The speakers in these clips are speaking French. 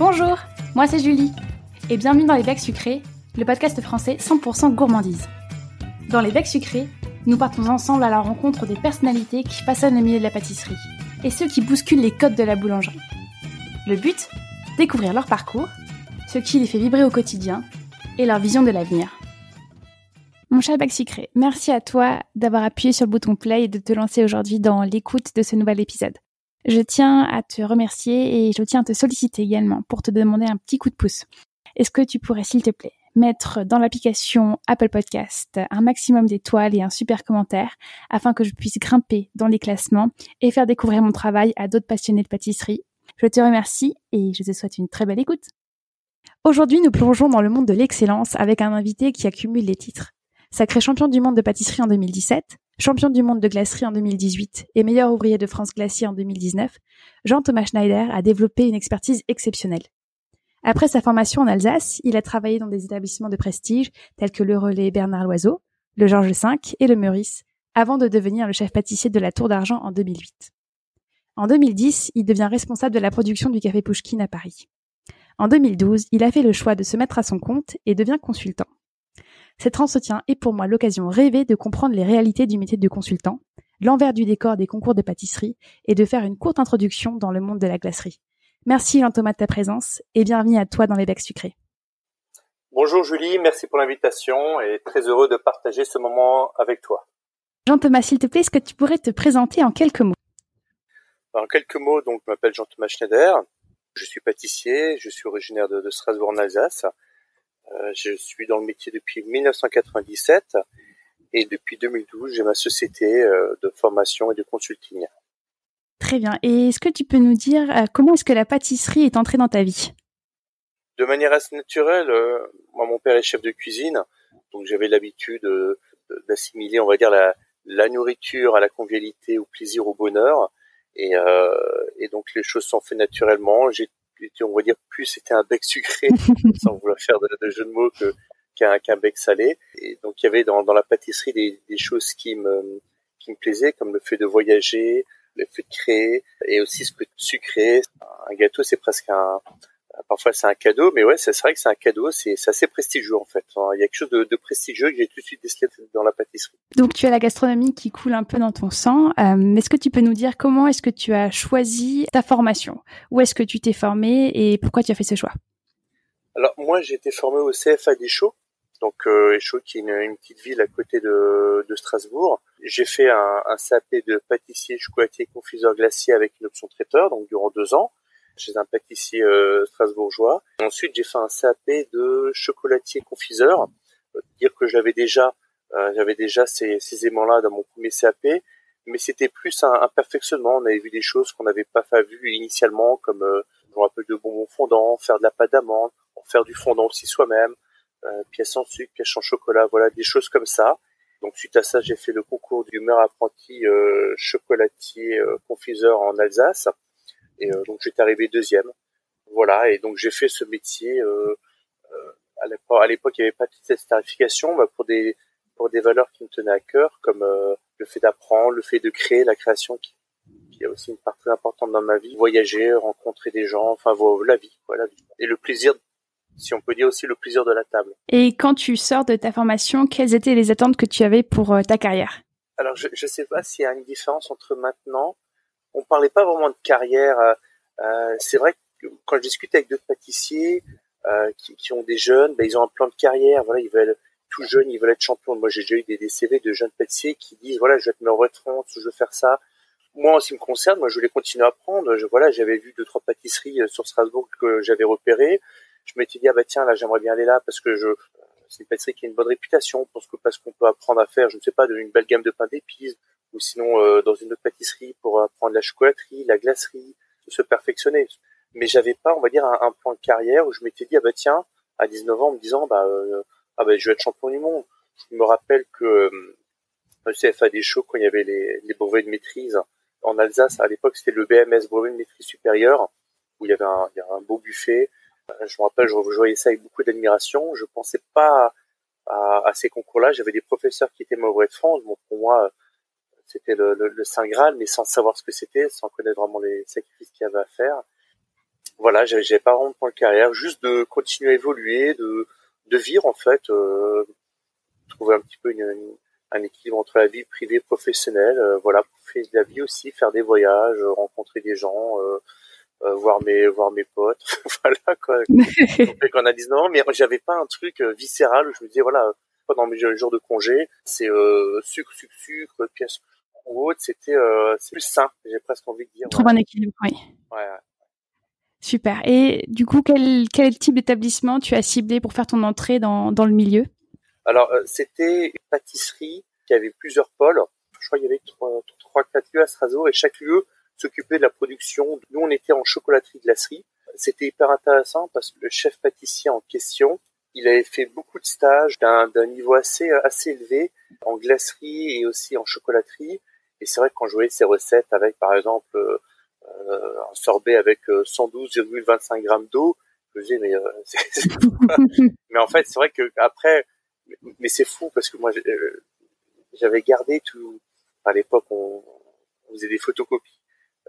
Bonjour, moi c'est Julie, et bienvenue dans Les Becs Sucrés, le podcast français 100% gourmandise. Dans Les Becs Sucrés, nous partons ensemble à la rencontre des personnalités qui façonnent le milieu de la pâtisserie, et ceux qui bousculent les codes de la boulangerie. Le but Découvrir leur parcours, ce qui les fait vibrer au quotidien, et leur vision de l'avenir. Mon cher Bec Sucré, merci à toi d'avoir appuyé sur le bouton play et de te lancer aujourd'hui dans l'écoute de ce nouvel épisode. Je tiens à te remercier et je tiens à te solliciter également pour te demander un petit coup de pouce. Est-ce que tu pourrais, s'il te plaît, mettre dans l'application Apple Podcast un maximum d'étoiles et un super commentaire afin que je puisse grimper dans les classements et faire découvrir mon travail à d'autres passionnés de pâtisserie? Je te remercie et je te souhaite une très belle écoute. Aujourd'hui, nous plongeons dans le monde de l'excellence avec un invité qui accumule les titres. Sacré champion du monde de pâtisserie en 2017, champion du monde de glacerie en 2018 et meilleur ouvrier de France glacier en 2019, Jean-Thomas Schneider a développé une expertise exceptionnelle. Après sa formation en Alsace, il a travaillé dans des établissements de prestige tels que le Relais Bernard Loiseau, le Georges V et le Meurice, avant de devenir le chef pâtissier de la Tour d'Argent en 2008. En 2010, il devient responsable de la production du café Pouchkine à Paris. En 2012, il a fait le choix de se mettre à son compte et devient consultant. Cet entretien est pour moi l'occasion rêvée de comprendre les réalités du métier de consultant, l'envers du décor des concours de pâtisserie et de faire une courte introduction dans le monde de la glacerie. Merci Jean-Thomas de ta présence et bienvenue à toi dans les becs sucrés. Bonjour Julie, merci pour l'invitation et très heureux de partager ce moment avec toi. Jean-Thomas, s'il te plaît, est-ce que tu pourrais te présenter en quelques mots? En quelques mots, donc, je m'appelle Jean-Thomas Schneider, je suis pâtissier, je suis originaire de, de Strasbourg en Alsace. Euh, je suis dans le métier depuis 1997 et depuis 2012, j'ai ma société euh, de formation et de consulting. Très bien. Et est-ce que tu peux nous dire euh, comment est-ce que la pâtisserie est entrée dans ta vie? De manière assez naturelle. moi, mon père est chef de cuisine, donc j'avais l'habitude d'assimiler, on va dire, la, la, nourriture à la convivialité, au plaisir, au bonheur. Et, et donc les choses sont faites naturellement. J'ai on va dire plus c'était un bec sucré, sans vouloir faire de, de jeu de mots que qu'un bec salé. Et donc il y avait dans, dans la pâtisserie des, des, choses qui me qui me plaisaient, comme le fait de voyager, le fait de créer, et aussi ce que sucré. Un gâteau, c'est presque un, parfois c'est un cadeau, mais ouais, c'est vrai que c'est un cadeau, c'est assez prestigieux en fait. Il y a quelque chose de, de prestigieux que j'ai tout de suite décelé dans la pâtisserie. Donc tu as la gastronomie qui coule un peu dans ton sang. Euh, est-ce que tu peux nous dire comment est-ce que tu as choisi ta formation? Où est-ce que tu t'es formé et pourquoi tu as fait ce choix? Alors moi j'ai été formé au CFA d'Échaud, donc euh, qui est une, petite ville à côté de, de Strasbourg. J'ai fait un, un CAP de pâtissier, chocolatier, confiseur glacier avec une option traiteur, donc durant deux ans chez un pâtissier euh, strasbourgeois. Ensuite, j'ai fait un CAP de chocolatier confiseur. Euh, dire que j'avais déjà, euh, j'avais déjà ces, ces aimants-là dans mon premier CAP, mais c'était plus un, un, perfectionnement. On avait vu des choses qu'on n'avait pas vu initialement, comme je me rappelle de bonbons fondants, faire de la pâte d'amande, faire du fondant aussi soi-même, euh, pièces en sucre, pièces en chocolat, voilà, des choses comme ça. Donc suite à ça, j'ai fait le concours du meilleur apprenti euh, chocolatier euh, confiseur en Alsace. Et euh, donc j'étais arrivé deuxième. Voilà, et donc j'ai fait ce métier. Euh, euh, à l'époque, il n'y avait pas de cette tarification, bah, pour des pour des valeurs qui me tenaient à cœur, comme le fait d'apprendre, le fait de créer, la création qui, qui est aussi une part très importante dans ma vie. Voyager, rencontrer des gens, enfin la vie, voilà, et le plaisir si on peut dire aussi le plaisir de la table. Et quand tu sors de ta formation, quelles étaient les attentes que tu avais pour ta carrière? Alors, je ne sais pas s'il y a une différence entre maintenant on parlait pas vraiment de carrière. Euh, euh, c'est vrai que quand je discute avec d'autres pâtissiers euh, qui, ont des jeunes, ben, ils ont un plan de carrière. Voilà, ils veulent tout jeunes, ils veulent être champions. Moi, j'ai déjà eu des, des, CV de jeunes pâtissiers qui disent voilà, je vais être en retraite, je veux faire ça. Moi, en ce qui me concerne, moi, je voulais continuer à apprendre. Je, voilà, j'avais vu deux trois pâtisseries sur Strasbourg que j'avais repérées. Je m'étais dit ah bah tiens là, j'aimerais bien aller là parce que je c'est une pâtisserie qui a une bonne réputation parce que parce qu'on peut apprendre à faire, je ne sais pas, une belle gamme de pain d'épices, ou sinon euh, dans une autre pâtisserie pour apprendre la chocolaterie, la glacerie, se perfectionner. Mais j'avais pas, on va dire, un, plan de carrière où je m'étais dit ah bah tiens, à 19 ans, en me disant bah euh, ah bah je vais être champion du monde. Je me rappelle que euh, le CFA des shows quand il y avait les, les brevets de maîtrise en Alsace à l'époque c'était le BMS brevet de maîtrise supérieure où il y avait un, il y avait un beau buffet. Je me rappelle, je voyais ça avec beaucoup d'admiration. Je pensais pas à, à ces concours-là. J'avais des professeurs qui étaient mauvais de France. Bon, pour moi, c'était le, le, Saint Graal, mais sans savoir ce que c'était, sans connaître vraiment les sacrifices qu'il y avait à faire. voilà, j'avais pas vraiment de point de carrière, juste de continuer à évoluer, de de vivre en fait, euh, trouver un petit peu une, un équilibre entre la vie privée et professionnelle. Euh, voilà, faire de la vie aussi, faire des voyages, rencontrer des gens, euh, voir mes voir mes potes. voilà quoi. Quand on a 19 ans, mais j'avais pas un truc viscéral où je me disais voilà, pendant mes jours de congé, c'est sucre, sucre, sucre, pièce ou autre, c'était plus sain. J'ai presque envie de dire. Trouve un équilibre, oui. Ouais. Super. Et du coup, quel, quel type d'établissement tu as ciblé pour faire ton entrée dans, dans le milieu? Alors, euh, c'était une pâtisserie qui avait plusieurs pôles. Je crois qu'il y avait trois, trois, quatre lieux à Strasbourg et chaque lieu s'occupait de la production. Nous, on était en chocolaterie glacerie. C'était hyper intéressant parce que le chef pâtissier en question, il avait fait beaucoup de stages d'un niveau assez assez élevé en glacerie et aussi en chocolaterie. Et c'est vrai que quand je voyais ses recettes avec, par exemple, euh, euh, un sorbet avec 112,25 euh, grammes d'eau. Je me disais mais euh, c'est fou mais en fait c'est vrai que après mais c'est fou parce que moi j'avais gardé tout à l'époque on, on, faisait des photocopies.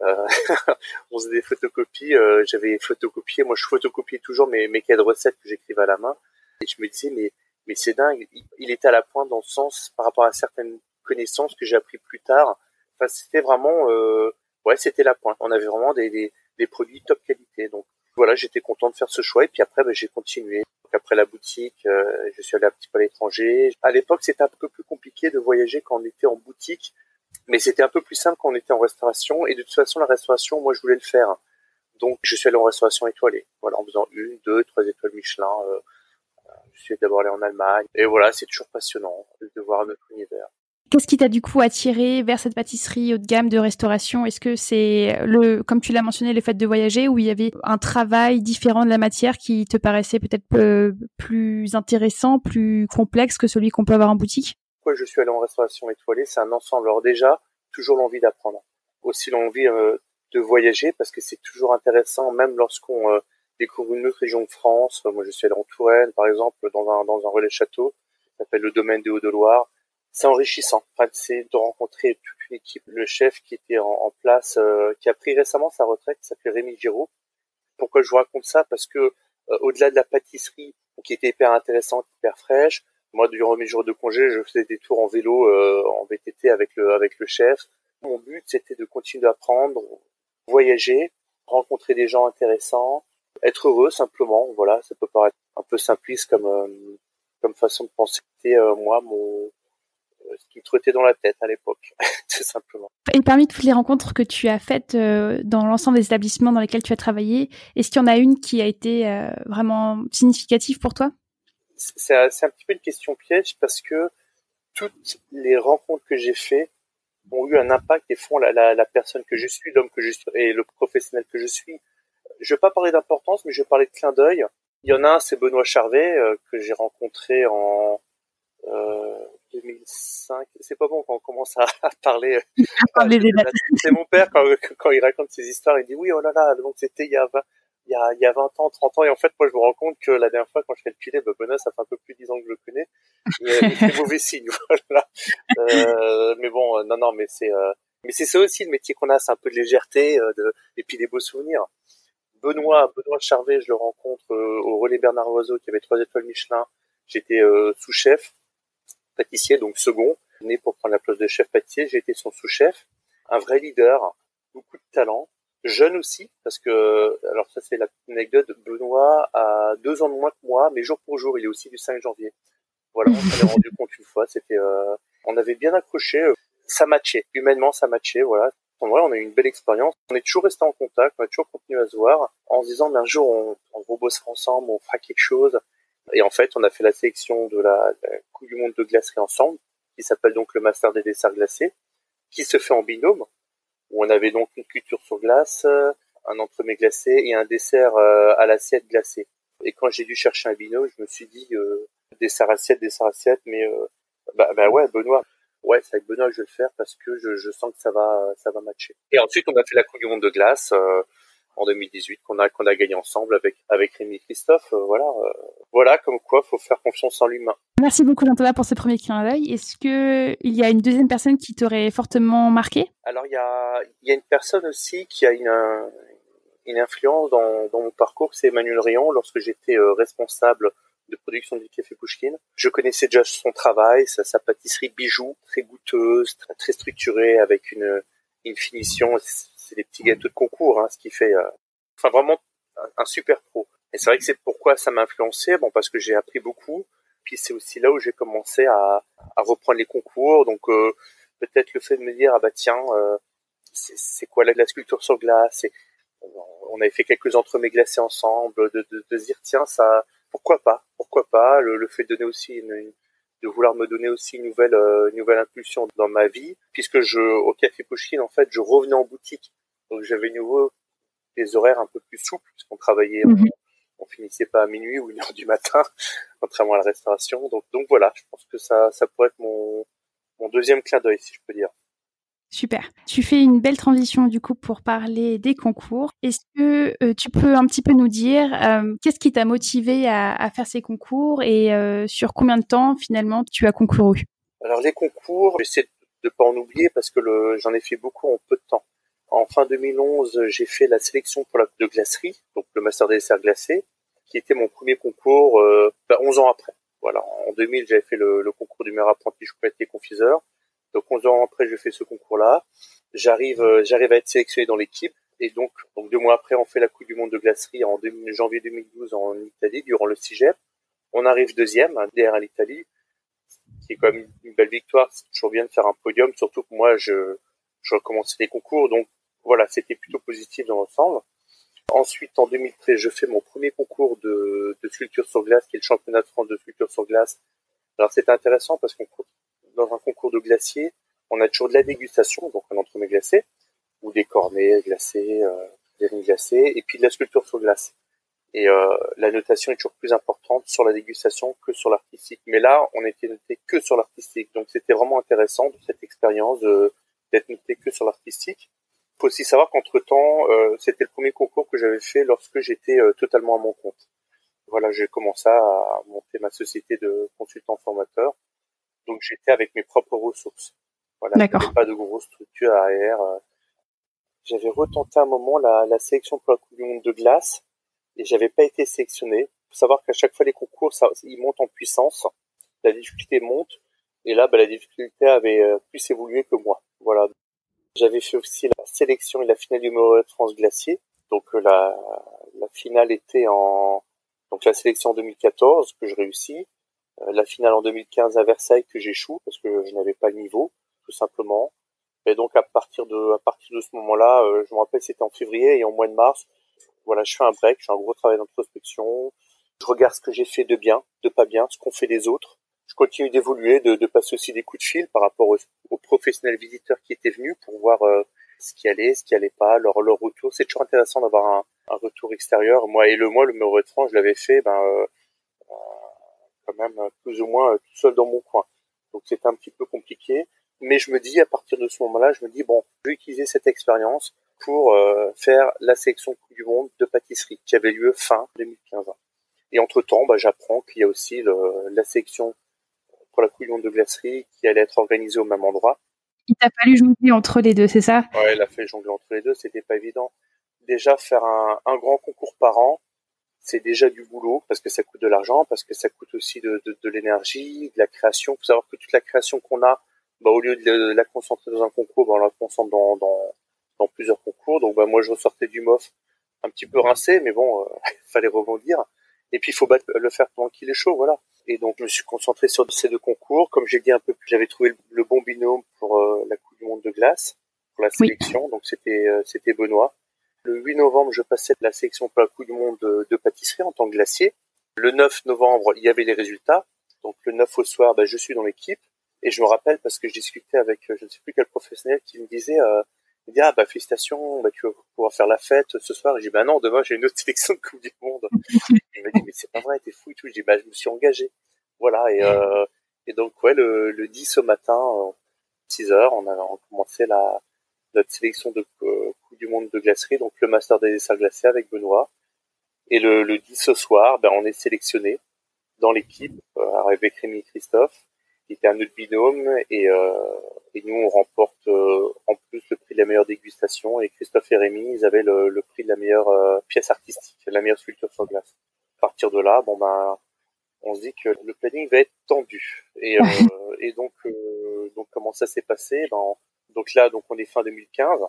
Euh, on faisait des photocopies euh, j'avais photocopié moi je photocopiais toujours mes, mes cahiers de recettes que j'écrivais à la main. Et je me disais mais mais c'est dingue. Il, il, était à la pointe dans le sens par rapport à certaines connaissances que j'ai appris plus tard enfin c'était vraiment euh, ouais, c'était la pointe. On avait vraiment des, des, produits top qualité. Donc voilà, j'étais content de faire ce choix. Et puis après, ben, j'ai continué. Donc, après la boutique, euh, je suis allé un petit peu à l'étranger. À l'époque, c'était un peu plus compliqué de voyager quand on était en boutique, mais c'était un peu plus simple quand on était en restauration. Et de toute façon, la restauration, moi, je voulais le faire. Donc, je suis allé en restauration étoilée. Voilà, en faisant une, deux, trois étoiles Michelin. Euh, je suis d'abord allé en Allemagne. Et voilà, c'est toujours passionnant de voir notre univers. Qu'est-ce qui t'a du coup attiré vers cette pâtisserie haut de gamme de restauration? Est-ce que c'est le, comme tu l'as mentionné, le fait de voyager, où il y avait un travail différent de la matière qui te paraissait peut-être plus intéressant, plus complexe que celui qu'on peut avoir en boutique? Pourquoi je suis allé en restauration étoilée C'est un ensemble. Alors déjà, toujours l'envie d'apprendre, aussi l'envie euh, de voyager, parce que c'est toujours intéressant, même lorsqu'on euh, découvre une autre région de France. Moi, je suis allé en Touraine, par exemple, dans un dans un relais château, qui s'appelle le domaine des Hauts-de-Loire c'est enrichissant. Enfin, c'est de rencontrer toute une équipe. Le chef qui était en, place, euh, qui a pris récemment sa retraite, s'appelait Rémi Giraud. Pourquoi je vous raconte ça? Parce que euh, au-delà de la pâtisserie, qui était hyper intéressante, hyper fraîche, moi durant mes jours de congé, je faisais des tours en vélo, euh, en VTT avec le avec le chef. Mon but, c'était de continuer à apprendre, voyager, rencontrer des gens intéressants, être heureux simplement. Voilà, ça peut paraître un peu simpliste comme comme façon de penser. C'était moi mon ce qui me trottait dans la tête à l'époque, tout simplement. Et parmi toutes les rencontres que tu as faites euh, dans l'ensemble des établissements dans lesquels tu as travaillé, est-ce qu'il y en a une qui a été euh, vraiment significative pour toi? C'est un petit peu une question piège parce que toutes les rencontres que j'ai faites ont eu un impact et font la, la, la personne que je suis, l'homme que je suis et le professionnel que je suis. Je vais pas parler d'importance, mais je vais parler de clin d'œil. Il y en a un, c'est Benoît Charvet euh, que j'ai rencontré en euh, 2005. C'est pas bon quand on commence à, parler. c'est mon père quand, quand il raconte ses histoires, il dit oui, oh là là, donc c'était il y a 20, il y a, il y a 20 ans, 30 ans, et en fait, moi, je me rends compte que la dernière fois, quand je calculais, bah, Benoît, ça fait un peu plus de 10 ans que je le connais. C'est mauvais signe, voilà. Euh, mais bon, euh, non, non, mais c'est, euh, mais c'est ça aussi le métier qu'on a, c'est un peu de légèreté, euh, de, et puis des beaux souvenirs. Benoît, Benoît Charvet, je le rencontre euh, au relais Bernard Oiseau, qui avait trois étoiles Michelin. J'étais sous-chef pâtissier, donc second, né pour prendre la place de chef pâtissier. J'ai été son sous-chef, un vrai leader, beaucoup de talent, jeune aussi, parce que, alors ça c'est la anecdote, Benoît a deux ans de moins que moi, mais jour pour jour, il est aussi du 5 janvier. Voilà, on s'en est rendu compte une fois, c'était, euh, on avait bien accroché, euh, ça matchait, humainement ça matchait, voilà. En vrai, on a eu une belle expérience. On est toujours resté en contact, on a toujours continué à se voir, en se disant, mais un jour, on, on rebossera ensemble, on fera quelque chose. Et en fait, on a fait la sélection de la, Coupe du Monde de glacerie ensemble, qui s'appelle donc le Master des desserts glacés, qui se fait en binôme, où on avait donc une culture sur glace, un entremets glacé et un dessert euh, à l'assiette glacée. Et quand j'ai dû chercher un binôme, je me suis dit euh, dessert assiette, dessert assiette, mais euh, bah, bah ouais, Benoît, ouais, c'est avec Benoît que je vais le faire parce que je, je, sens que ça va, ça va matcher. Et ensuite, on a fait la Coupe du Monde de glace. Euh, en 2018 qu'on a qu'on a gagné ensemble avec avec Rémi Christophe. Euh, voilà, euh, voilà comme quoi faut faire confiance en l'humain. Merci beaucoup Antonin pour ce premier clin d'œil. Est-ce que il y a une deuxième personne qui t'aurait fortement marqué? Alors il y a il y a une personne aussi qui a une une influence dans, dans mon parcours, c'est Emmanuel Rion lorsque j'étais responsable de production du café Pushkin. Je connaissais déjà son travail, sa, sa pâtisserie bijou, très goûteuse, très, très structurée, avec une, une finition. C'est des petits gâteaux de concours, hein, ce qui fait, euh, enfin vraiment un, super pro. Et c'est vrai que c'est pourquoi ça m'a influencé, bon parce que j'ai appris beaucoup. Puis c'est aussi là où j'ai commencé à, reprendre les concours. Donc euh, peut-être le fait de me dire ah bah tiens, euh, c'est quoi la, la sculpture sur glace? On avait fait quelques entremets glacés ensemble, de, dire tiens ça pourquoi pas? Pourquoi pas? Le, fait de donner aussi une, de vouloir me donner aussi une nouvelle nouvelle impulsion dans ma vie, puisque au café Pushkin en fait je revenais en boutique, donc j'avais nouveau des horaires un peu plus souples puisqu'on travaillait, mhm. on, finissait pas à minuit ou une heure du matin, contrairement à la restauration. Donc donc voilà, je pense que ça ça pourrait être mon mon deuxième clin d'œil si je peux dire. Super. Tu fais une belle transition du coup pour parler des concours. Est-ce que euh, tu peux un petit peu nous dire euh, qu'est-ce qui t'a motivé à, faire ces concours et euh, sur combien de temps finalement tu as concouru? Alors les concours, j'essaie de pas en oublier parce que j'en ai fait beaucoup en peu de temps. En fin 2011, j'ai fait la sélection pour la de glacerie, donc le master des desserts glacés, qui était mon premier concours 11 bah, ans après. Voilà, en 2000, j'avais fait le, concours du meilleur apprenti chocolatier confiseur. Donc 11 ans après, je fais ce concours-là. J'arrive, euh, j'arrive à être sélectionné dans l'équipe. Et donc, donc deux mois après, on fait la Coupe du Monde de glacerie en janvier 2012 en Italie, durant le CIGEP. On arrive deuxième, hein, derrière l'Italie, qui est quand même une belle victoire. C'est toujours bien de faire un podium, surtout que moi, je, je recommençais les concours. Donc voilà, c'était plutôt positif dans l'ensemble. Ensuite, en 2013, je fais mon premier concours de, sculpture sur glace, qui est le championnat de France de sculpture sur glace. Alors c'était intéressant parce qu'on dans un concours de glacier, on a toujours de la dégustation, donc un entremets glacé, ou des cornets glacés, euh, des rings glacés, et puis de la sculpture sur glace. Et euh, la notation est toujours plus importante sur la dégustation que sur l'artistique. Mais là, on était noté que sur l'artistique, donc c'était vraiment intéressant de cette expérience d'être noté que sur l'artistique. Il faut aussi savoir qu'entre temps, euh, c'était le premier concours que j'avais fait lorsque j'étais euh, totalement à mon compte. Voilà, j'ai commencé à monter ma société de consultant formateur donc j'étais avec mes propres ressources. Voilà, D'accord. pas de grosse structure arrière. Euh. J'avais retenté un moment la, la sélection pour la Coupe du Monde de glace et j'avais pas été sélectionné. Faut savoir qu'à chaque fois les concours, ça, ils montent en puissance, la difficulté monte et là, bah, la difficulté avait euh, plus évolué que moi. Voilà. J'avais fait aussi la sélection et la finale du de France Glacier. Donc euh, la, la finale était en donc la sélection 2014 que je réussis. Euh, la finale en 2015 à Versailles que j'échoue parce que je n'avais pas le niveau, tout simplement. Et donc à partir de à partir de ce moment-là, euh, je me rappelle c'était en février et en mois de mars, voilà, je fais un break, je fais un gros travail d'introspection, je regarde ce que j'ai fait de bien, de pas bien, ce qu'ont fait les autres. Je continue d'évoluer, de, de, passer aussi des coups de fil par rapport aux, professionnels visiteurs qui étaient venus pour voir euh, ce qui allait, ce qui allait pas, leur leur retour. C'est toujours intéressant d'avoir un, un, retour extérieur. Moi et le moi le numéro de France, je l'avais fait, ben même euh, plus ou moins euh, tout seul dans mon coin. Donc c'est un petit peu compliqué. Mais je me dis, à partir de ce moment-là, je me dis, bon, je vais utiliser cette expérience pour euh, faire la sélection Coupe du Monde de pâtisserie qui avait lieu fin 2015. Et entre-temps, bah, j'apprends qu'il y a aussi la sélection pour la Monde de glacerie qui allait être organisée au même endroit. Il t'a fallu jongler entre les deux, c'est ça? Ouais, il a fait jongler entre les deux, c'était pas évident. Déjà, faire un, un grand concours par an, c'est déjà du boulot parce que ça coûte de l'argent, parce que ça coûte aussi de, de, de l'énergie, de la création. Il faut savoir que toute la création qu'on a, bah, au lieu de la concentrer dans un concours, bah, on la concentre dans, dans, dans plusieurs concours. Donc bah, moi, je ressortais du MOF un petit peu rincé, mais bon, il euh, fallait rebondir. Et puis, il faut le faire pendant qu'il est chaud, voilà. Et donc, je me suis concentré sur ces deux concours. Comme j'ai dit un peu plus, j'avais trouvé le bon binôme pour euh, la Coupe du Monde de glace, pour la sélection. Donc, c'était euh, c'était Benoît. Le 8 novembre, je passais la sélection pour la Coupe du Monde de, pâtisserie en tant que glacier. Le 9 novembre, il y avait les résultats. Donc le 9 au soir, bah, je suis dans l'équipe. Et je me rappelle parce que je discutais avec je ne sais plus quel professionnel qui me disait, euh, il dit, ah bah félicitations, bah, tu vas pouvoir faire la fête ce soir. Et j'ai dit, bah non, demain j'ai une autre sélection de Coupe du Monde. Il m'a dit, mais c'est pas vrai, t'es fou et tout. Je dis, bah je me suis engagé. Voilà, et, euh, et donc ouais, le, le 10 au matin, 6 heures, on a commencé la, notre sélection de euh, Coupe du Monde de glacerie, donc le Master des desserts glacés avec Benoît. Et le, le 10 ce soir, ben, on est sélectionné dans l'équipe euh, avec Rémi et Christophe. qui était un autre binôme, et, et nous on remporte en plus le prix de la meilleure dégustation, et Christophe et Rémi, ils avaient le, le prix de la meilleure pièce artistique, la meilleure sculpture sur glace. À partir de là, bon ben on se dit que le planning va être tendu. Et, euh, et donc, euh, donc comment ça s'est passé? Ben, Donc là, donc on est fin 2015.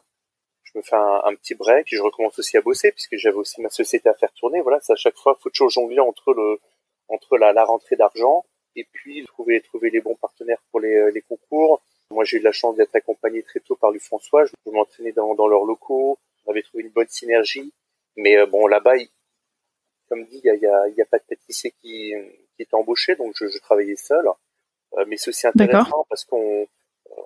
Je me fais un, petit break, je recommence aussi à bosser puisque j'avais aussi ma société à faire tourner. Voilà, c'est à chaque fois faut toujours jongler entre le entre la, la rentrée d'argent et puis trouver trouver les bons partenaires pour les, les concours. Moi, j'ai eu la chance d'être accompagné très tôt par Luc François. Je m'entraînais dans, dans leurs locaux. On avait trouvé une bonne synergie. Mais euh, bon, là-bas, comme dit, il y a, y, a, y a, pas de pâtissier qui, qui était embauché, donc je, je travaillais seul. Euh, mais c'est aussi intéressant parce qu'on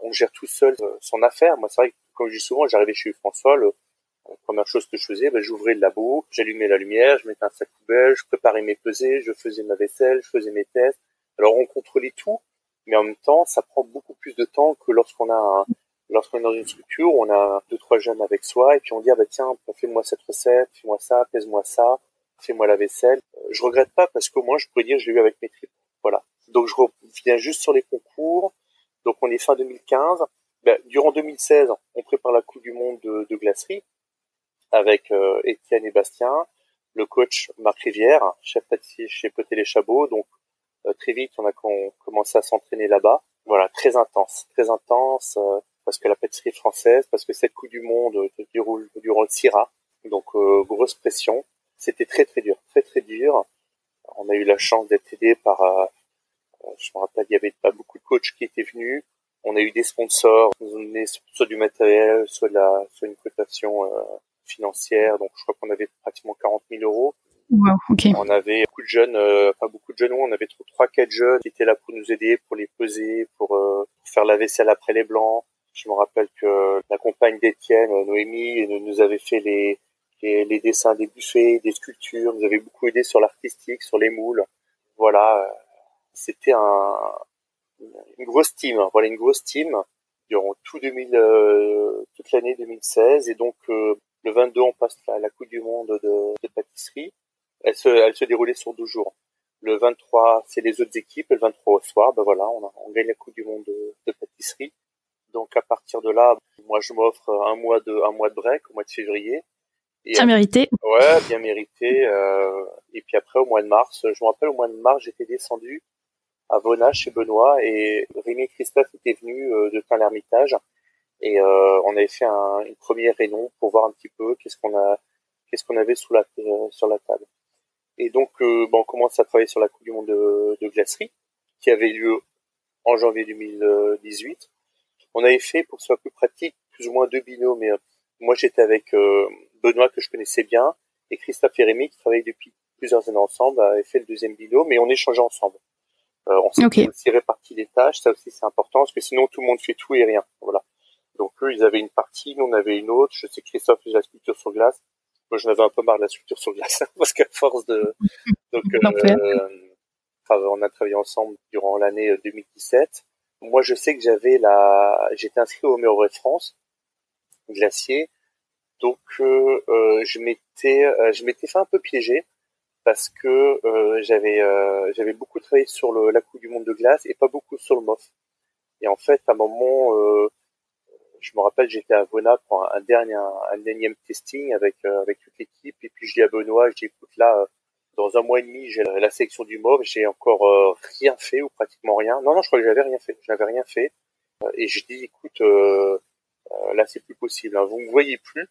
on gère tout seul euh, son affaire. Moi, c'est vrai que, comme je dis souvent, j'arrivais chez François, le, la première chose que je faisais, ben, j'ouvrais le labo, j'allumais la lumière, je mettais un sac poubelle, je préparais mes pesées, je faisais ma vaisselle, je faisais mes tests. Alors, on contrôlait tout, mais en même temps, ça prend beaucoup plus de temps que lorsqu'on a lorsqu'on est dans une structure, on a deux, trois jeunes avec soi, et puis on dit, ah bah tiens, fais-moi cette recette, fais-moi ça, pèse-moi ça, fais-moi la vaisselle. Je regrette pas parce qu'au moins je pourrais dire j'ai eu avec mes tripes. Voilà. Donc je reviens juste sur les concours. Donc on est fin 2015. Ben, durant 2016, on prépare la Coupe du Monde de, de glacerie avec euh, Étienne et Bastien, le coach Marc Rivière, chef pâtissier chez Poté les Chabots. Donc euh, très vite, on a commencé à s'entraîner là-bas. Voilà, très intense, très intense, euh, parce que la pâtisserie française, parce que cette Coupe du Monde déroule durant le CIRA. Donc grosse pression. C'était très très dur, très très dur. On a eu la chance d'être aidé par, euh, je me rappelle, il y avait pas beaucoup de coachs qui étaient venus. On a eu des sponsors, nous ont donné soit du matériel, soit la, soit une cotation euh, financière. Donc je crois qu'on avait pratiquement 40 000 euros. Wow, okay. On avait beaucoup de jeunes, euh, pas beaucoup de jeunes, on avait trois quatre jeunes qui étaient là pour nous aider, pour les peser, pour, pour faire la vaisselle après les blancs. Je me rappelle que la compagne d'Étienne, Noémie, nous avait fait les les, dessins des buffets, des sculptures. Vous avez beaucoup aidé sur l'artistique, sur les moules. Voilà, c'était un, une grosse team. Voilà, une grosse team durant tout 2000, euh, toute l'année 2016. Et donc, euh, le 22, on passe à la Coupe du Monde de, de, pâtisserie. Elle se, elle se déroulait sur 12 jours. Le 23, c'est les autres équipes. le 23 au soir, ben voilà, on, a, on gagne la Coupe du Monde de, de, pâtisserie. Donc, à partir de là, moi, je m'offre un mois de, un mois de break au mois de février. Bien mérité. Ouais, bien mérité. Euh, et puis après, au mois de mars, je me rappelle, au mois de mars, j'étais descendu à Vona chez Benoît et Rémi et Christophe étaient venus euh, de fin l'Ermitage et euh, on avait fait un, une première réunion pour voir un petit peu qu'est-ce qu'on a, qu'est-ce qu'on avait sous la, euh, sur la table. Et donc, bon, on commence à travailler sur la Coupe du Monde de, de glacerie qui avait lieu en janvier 2018. On avait fait, pour que ce soit plus pratique, plus ou moins deux binômes. Mais moi, j'étais avec Benoît que je connaissais bien et Christophe et Rémi qui travaillent depuis plusieurs années ensemble avaient fait le deuxième binôme mais on échangeait ensemble. Euh, on s'est aussi réparti les tâches, ça aussi c'est important parce que sinon tout le monde fait tout et rien. Voilà. Donc eux ils avaient une partie, nous on avait une autre. Je sais que Christophe faisait la sculpture sur glace. Moi j'en avais un peu marre de la sculpture sur glace parce qu'à force de donc euh, on a travaillé ensemble durant l'année 2017. Euh, Moi je sais que j'avais la j'étais inscrit au de France glacier donc euh, euh, je m'étais euh, je m'étais fait un peu piéger parce que j'avais j'avais beaucoup travaillé sur le, la Coupe du Monde de glace et pas beaucoup sur le MOF. Et en fait, à un moment, je me rappelle, j'étais à Vona pour un, dernier, un, testing avec avec toute l'équipe. Et puis je dis à Benoît, je dis écoute là, dans un mois et demi, j'ai la, sélection du MOF, j'ai encore rien fait ou pratiquement rien. Non non, je crois que j'avais rien fait, j'avais rien fait. et je dis écoute, là c'est plus possible, hein. vous me voyez plus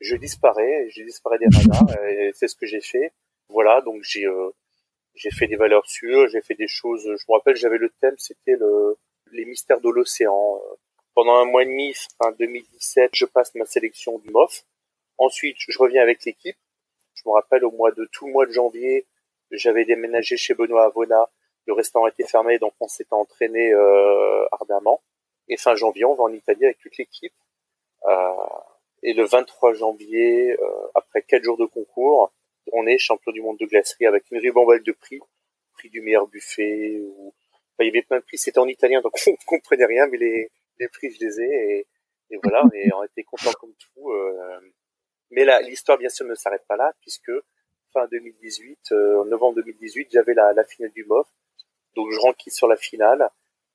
je disparais, je disparais des radars, et c'est ce que j'ai fait. Voilà, donc j'ai euh, j'ai fait des valeurs sûres, j'ai fait des choses. Je me rappelle, j'avais le thème, c'était le les mystères de l'océan. Pendant un mois et demi, fin 2017, je passe ma sélection du MOF. Ensuite, je reviens avec l'équipe. Je me rappelle au mois de tout le mois de janvier, j'avais déménagé chez Benoît Avona. Le restaurant était fermé, donc on s'était entraîné euh, ardemment. Et fin janvier, on va en Italie avec toute l'équipe. Euh, et le 23 janvier, euh, après quatre jours de concours, on est champion du monde de glacerie avec une ribambelle de prix, prix du meilleur buffet. Ou... Il y avait plein de prix. C'était en italien, donc on comprenait rien, mais les, les prix, je les ai. Et, et voilà, on, est, on était contents comme tout. Euh... Mais là, l'histoire, bien sûr, ne s'arrête pas là, puisque fin 2018, euh, en novembre 2018, j'avais la, la finale du MOF. Donc je renquille sur la finale.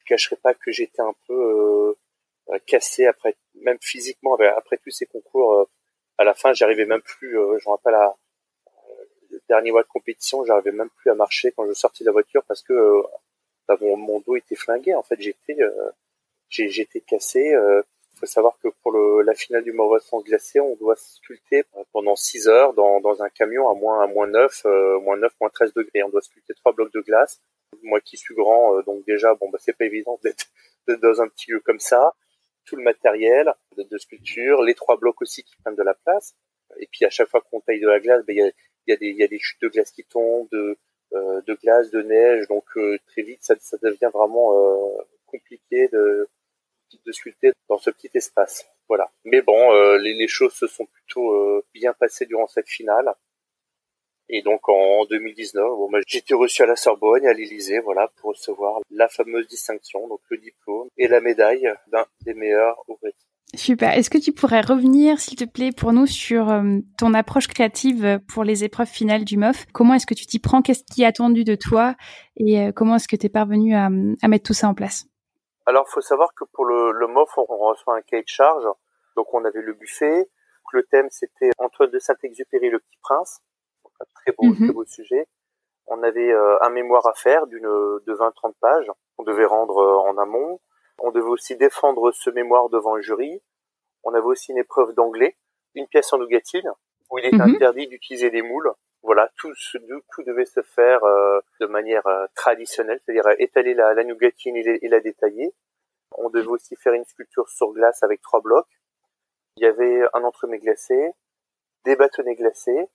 cacherai pas que j'étais un peu cassé après, même physiquement après tous ces concours. à la fin, j'arrivais même plus. je me rappelle à le dernier mois de compétition, j'arrivais même plus à marcher quand je sortais de la voiture parce que bah, mon, dos était flingué. En fait, j'étais j'étais cassé. Il faut savoir que pour le, la finale du France glacé, on doit sculpter pendant 6 heures dans, dans un camion à moins, à moins 9, euh, moins 9, moins 13 degrés. On doit sculpter trois blocs de glace. Moi qui suis grand, euh, donc déjà, bon, bah, c'est pas évident d'être dans un petit lieu comme ça. Tout le matériel de, sculpture, les trois blocs aussi qui prennent de la place. Et puis à chaque fois qu'on taille de la glace, bah, il y, a, y, a y a des chutes de glace qui tombent, de, euh, de glace, de neige. Donc très vite, ça, ça devient vraiment compliqué de de sculpter dans ce petit espace. Voilà. Mais bon, euh, les, choses se sont plutôt euh, bien passées durant cette finale. Et donc en 2019, bon, bah, j'ai été reçu à la Sorbonne, à l'Élysée, voilà, pour recevoir la fameuse distinction, donc le diplôme et la médaille d'un des meilleurs ouvriers. Super. Est-ce que tu pourrais revenir, s'il te plaît, pour nous sur euh, ton approche créative pour les épreuves finales du MOF Comment est-ce que tu t'y prends? Qu'est-ce qui est attendu de toi? Et comment est-ce que tu es parvenu à mettre tout ça en place? Alors, faut savoir que pour le, le MOF, on reçoit un cahier de charge. Donc, on avait le buffet. Le thème, c'était Antoine de Saint-Exupéry, le Petit Prince. Un très beau, mhm. très beau sujet. On avait euh, un mémoire à faire d'une de 20-30 pages. On devait rendre euh, en amont. On devait aussi défendre ce mémoire devant le jury. On avait aussi une épreuve d'anglais, une pièce en nougatine, où il était mhm. interdit d'utiliser des moules. Voilà, tout, tout devait se faire euh, de manière euh, traditionnelle, c'est-à-dire étaler la, la nougatine et, la détailler. On devait aussi faire une sculpture sur glace avec trois blocs. Il y avait un entremets glacé, des bâtonnets glacés,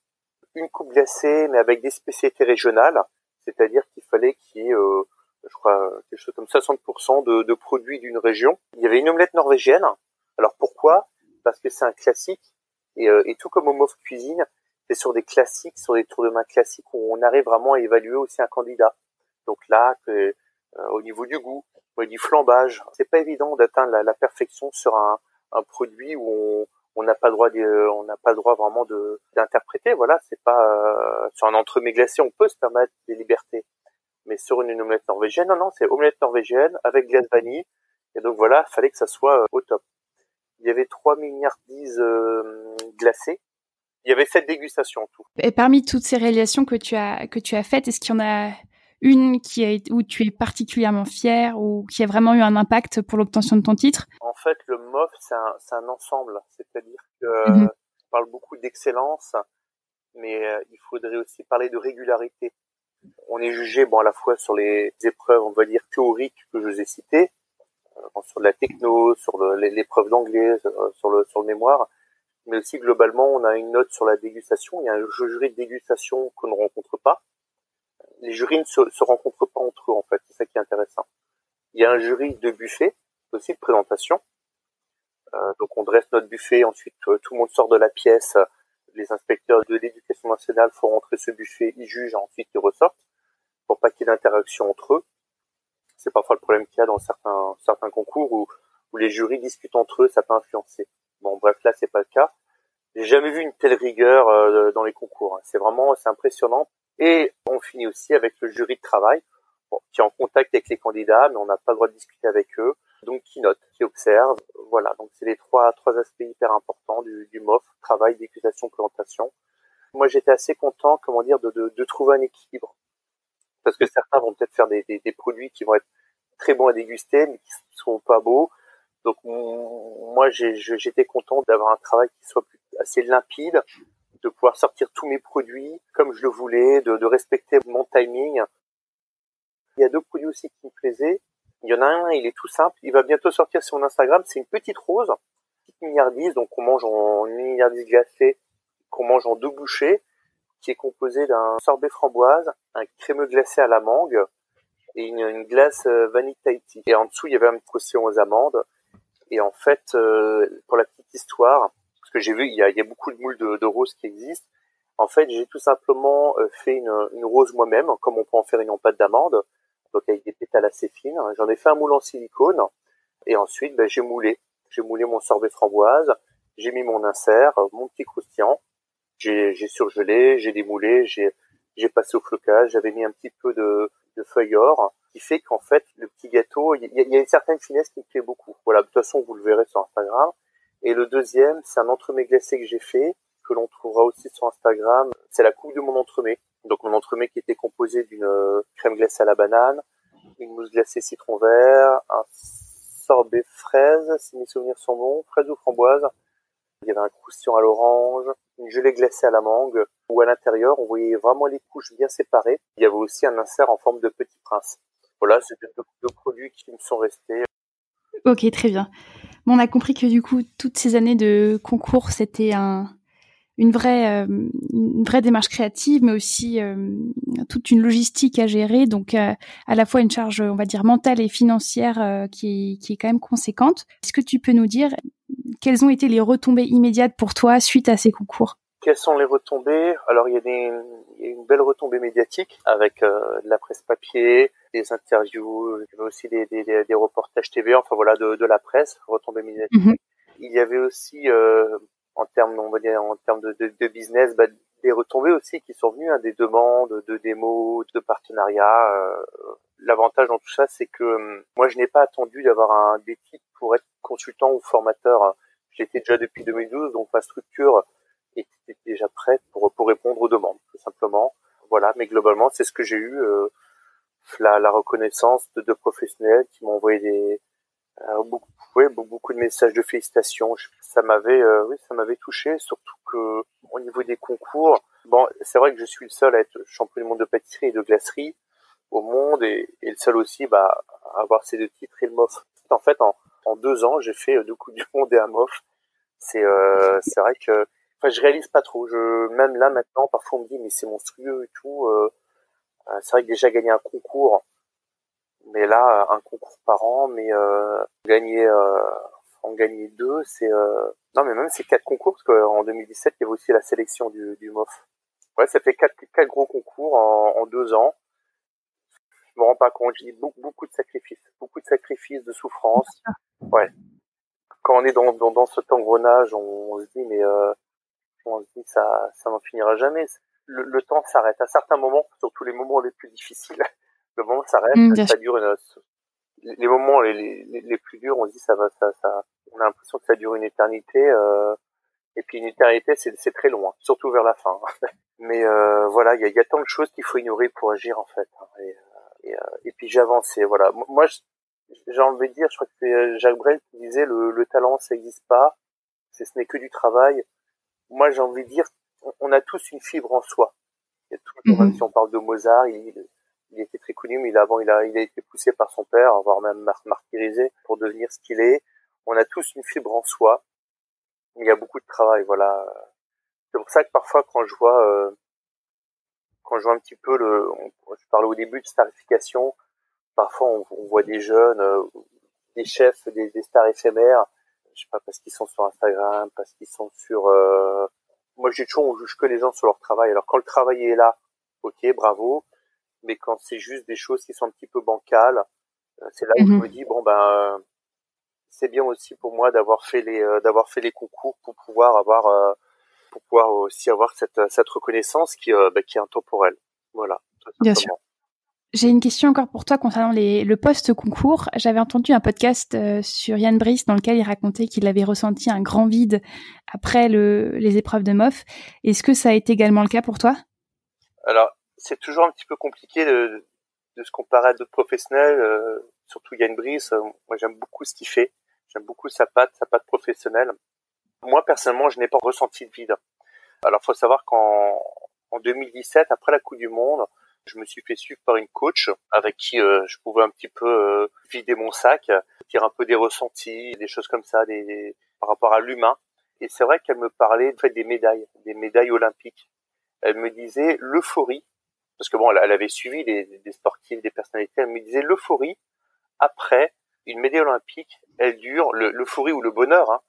une coupe glacée mais avec des spécialités régionales, c'est-à-dire qu'il fallait qu'il y ait, euh, je crois, quelque chose comme 60% de, produits d'une région. Il y avait une omelette norvégienne. Alors pourquoi? Parce que c'est un classique et, et tout comme au MOF Cuisine, c'est sur des classiques, sur des tours de main classiques où on arrive vraiment à évaluer aussi un candidat. Donc là, que, euh, au niveau du goût, du flambage, c'est pas évident d'atteindre la, perfection sur un, un produit où on n'a pas le droit on n'a pas droit vraiment de d'interpréter. Voilà, c'est pas euh, sur un entremets glacé, on peut se permettre des libertés, mais sur une, omelette norvégienne, non, non, c'est omelette norvégienne avec glace vanille. Et donc voilà, fallait que ça soit euh, au top. Il y avait trois milliardises glacées il y avait sept dégustations en tout. Et parmi toutes ces réalisations que tu as que tu as faites, est-ce qu'il y en a une qui est où tu es particulièrement fier ou qui a vraiment eu un impact pour l'obtention de ton titre? En fait, le MOF c'est un, un ensemble, c'est-à-dire que mhm. on parle beaucoup d'excellence, mais euh, il faudrait aussi parler de régularité. On est jugé bon à la fois sur les épreuves, on va dire théoriques que je vous ai citées, euh, sur la techno, sur l'épreuve d'anglais, euh, sur le sur le mémoire, mais aussi globalement, on a une note sur la dégustation. Il y a un jury de dégustation qu'on ne rencontre pas. Les jurys ne se, se, rencontrent pas entre eux, en fait. C'est ça qui est intéressant. Il y a un jury de buffet, aussi de présentation. Euh, donc on dresse notre buffet, ensuite euh, tout le monde sort de la pièce. Les inspecteurs de l'éducation nationale font rentrer ce buffet, ils jugent, ensuite ils ressortent pour pas qu'il y ait d'interaction entre eux. C'est parfois le problème qu'il y a dans certains concours où, où les jurys discutent entre eux, ça peut influencer. Bon, bref, là, c'est pas le cas. J'ai jamais vu une telle rigueur euh, dans les concours. Hein. C'est vraiment, c'est impressionnant. Et on finit aussi avec le jury de travail, qui est en contact avec les candidats, mais on n'a pas le droit de discuter avec eux. Donc, qui note, qui observe. Voilà. Donc, c'est les trois, trois aspects hyper importants du, du MOF, travail, dégustation, présentation. Moi, j'étais assez content, comment dire, de, de, de, trouver un équilibre. Parce que certains vont peut-être faire des, des, des produits qui vont être très bons à déguster, mais qui sont pas beaux donc moi j'étais content d'avoir un travail qui soit assez limpide, de pouvoir sortir tous mes produits comme je le voulais, de, de, respecter mon timing. Il y a deux produits aussi qui me plaisaient. Il y en a un, il est tout simple, il va bientôt sortir sur mon Instagram, c'est une petite rose, petite milliardise, donc on mange en une glacée, qu'on mange en deux bouchées, qui est composé d'un sorbet framboise, un crémeux glacé à la mangue et une, glace euh, vanille Tahiti. Et en dessous, il y avait un croustillant aux amandes. Et en fait, euh, pour la petite histoire, parce que j'ai vu, il y a, y beaucoup de moules de, roses qui existent. En fait, j'ai tout simplement euh, fait une, rose moi-même, comme on peut en faire une en pâte d'amande, donc avec des pétales assez fines. J'en ai fait un moule en silicone, et ensuite, ben, j'ai moulé. J'ai moulé mon sorbet framboise, j'ai mis mon insert, mon petit croustillant, j'ai surgelé, j'ai démoulé, j'ai passé au flocage, j'avais mis un petit peu de, de feuilles or qui fait qu'en fait le petit gâteau, il y, a une certaine finesse qui me plaît beaucoup. Voilà, de toute façon vous le verrez sur Instagram. Et le deuxième, c'est un entremets glacé que j'ai fait, que l'on trouvera aussi sur Instagram. C'est la coupe de mon entremets. Donc mon entremets qui était composé d'une euh, crème glacée à la banane, une mousse glacée citron vert, un sorbet fraise, si mes souvenirs sont bons, fraise ou framboise. Il y avait un croustillant à l'orange, une gelée glacée à la mangue, où à l'intérieur, on voyait vraiment les couches bien séparées. Il y avait aussi un insert en forme de petit prince. Voilà, c'est deux, deux produits qui me sont restés. Ok, très bien. On a compris que du coup, toutes ces années de concours, c'était un, une vraie, euh, une vraie démarche créative, mais aussi euh, toute une logistique à gérer. Donc, euh, à la fois une charge, on va dire, mentale et financière qui, est, quand même conséquente. Est-ce que tu peux nous dire quelles ont été les retombées immédiates pour toi suite à ces concours? Quelles sont les retombées? Alors il y a une belle retombée médiatique avec de la presse papier, des interviews, il y avait aussi des, des, des, reportages TV, enfin voilà, de, de la presse, retombées médiatiques. Mhm. Il y avait aussi euh, en termes, on va dire, en termes de, de, de business, bah, des retombées aussi qui sont venues, hein, des demandes de démos, de partenariats. Euh, L'avantage dans tout ça, c'est que hum, moi, je n'ai pas attendu d'avoir un des titres pour être consultant ou formateur. J'étais déjà depuis 2012, donc ma structure était déjà prête pour, pour répondre aux demandes, tout simplement. Voilà, mais globalement, c'est ce que j'ai eu. Euh, la, la, reconnaissance de, de professionnels qui m'ont envoyé des, euh, beaucoup, oui, beaucoup de messages de félicitations. Ça m'avait, euh, oui, ça m'avait touché, surtout que au niveau des concours, bon, c'est vrai que je suis le seul à être champion du monde de pâtisserie et de glacerie au monde et, et le seul aussi, bah, à avoir ces deux titres et le MOF. En fait, en, en deux ans, j'ai fait deux coups du monde et un MOF. C'est, euh, c'est vrai que, enfin, je réalise pas trop. Je, même là maintenant, parfois on me dit mais c'est monstrueux et tout. Euh, c'est vrai que déjà gagner un concours mais là, un concours par an, mais euh, gagner, euh, en gagner deux, c'est euh, non, mais même c'est quatre concours parce qu'en 2017, il y avait aussi la sélection du, du MOF. Ouais, ça fait quatre, quatre gros concours en, en deux ans. Je me rends pas compte, j'ai beaucoup, beaucoup de sacrifices, beaucoup de sacrifices, de souffrances. Ouais. Quand on est dans, dans, dans cet engrenage, on, on, se dit mais euh, on se dit ça, ça n'en finira jamais. Le, le temps s'arrête à certains moments, surtout les moments les plus difficiles. le moment ça reste, mm, ça dure une, les moments les, les, les, plus durs, on se dit ça va, ça, ça, on a l'impression que ça dure une éternité. Euh, et puis une éternité, c'est très loin, hein, surtout vers la fin. Mais euh, voilà, il y a, y a, tant de choses qu'il faut ignorer pour agir en fait. Hein, et, et, euh, et, puis j'ai avancé. Voilà, moi j'ai envie de dire, je crois que c'est Jacques Brel qui disait le, le talent ça n'existe pas, ce n'est que du travail. Moi j'ai envie de dire, on, a tous une fibre en soi. Il y a tout, mm-hmm. Si on parle de Mozart, il, il était très connu, mais avant, il a, il a été poussé par son père, voire même martyrisé pour devenir ce qu'il est. On a tous une fibre en soi. Il y a beaucoup de travail, voilà. C'est pour ça que parfois, quand je vois, euh, quand je vois un petit peu le, je parlais au début de starification, parfois on, on voit des jeunes, euh, des chefs, des, des, stars éphémères, je sais pas parce qu'ils sont sur Instagram, parce qu'ils sont sur, euh... moi j'ai toujours on juge que les gens sur leur travail. Alors quand le travail est là, ok, bravo mais quand c'est juste des choses qui sont un petit peu bancales, euh, c'est là où je mhm. me dis bon ben c'est bien aussi pour moi d'avoir fait les euh, d'avoir fait les concours pour pouvoir avoir euh, pour pouvoir aussi avoir cette cette reconnaissance qui bah, qui est intemporelle. Voilà. Bien sûr. J'ai une question encore pour toi concernant les, le post-concours. J'avais entendu un podcast sur Yann Brice dans lequel il racontait qu'il avait ressenti un grand vide après le, les épreuves de MOF. Est-ce que ça a été également le cas pour toi? Alors, c'est toujours un petit peu compliqué de, de se comparer à d'autres professionnels, euh, surtout Yann Brice. Euh, moi, j'aime beaucoup ce qu'il fait. J'aime beaucoup sa patte, sa patte professionnelle. Moi, personnellement, je n'ai pas ressenti de vide. Alors, faut savoir qu'en en 2017, après la Coupe du Monde, je me suis fait suivre par une coach avec qui euh, je pouvais un petit peu vider mon sac, dire un peu des ressentis, des choses comme ça, par rapport à l'humain. Et c'est vrai qu'elle me parlait des médailles, des médailles olympiques. Elle me disait l'euphorie parce que bon, elle, avait suivi des, des, sportifs, des personnalités, elle me disait l'euphorie après une médaille olympique, elle dure l'euphorie ou le bonheur, hein,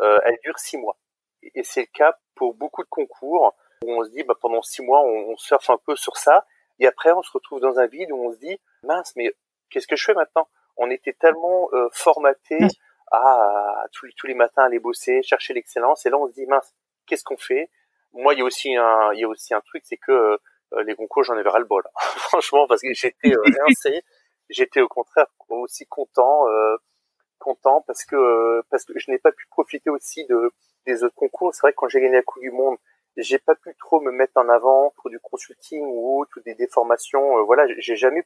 euh, elle dure six mois. Et c'est le cas pour beaucoup de concours où on se dit bah, pendant six mois on, on surfe un peu sur ça, et après on se retrouve dans un vide où on se dit mince mais qu'est-ce que je fais maintenant? On était tellement euh, formaté à, tous, tous, les matins aller bosser, chercher l'excellence, et là on se dit mince qu'est-ce qu'on fait? Moi il y a aussi un il y a aussi un truc c'est que les concours, j'en avais ras le bol. Franchement, parce que j'étais rincé. j'étais au contraire aussi content, content parce que parce que je n'ai pas pu profiter aussi de des autres concours. C'est vrai que quand j'ai gagné la Coupe du Monde, j'ai pas pu trop me mettre en avant pour du consulting ou autre, ou des déformations. Euh, voilà, j'ai jamais,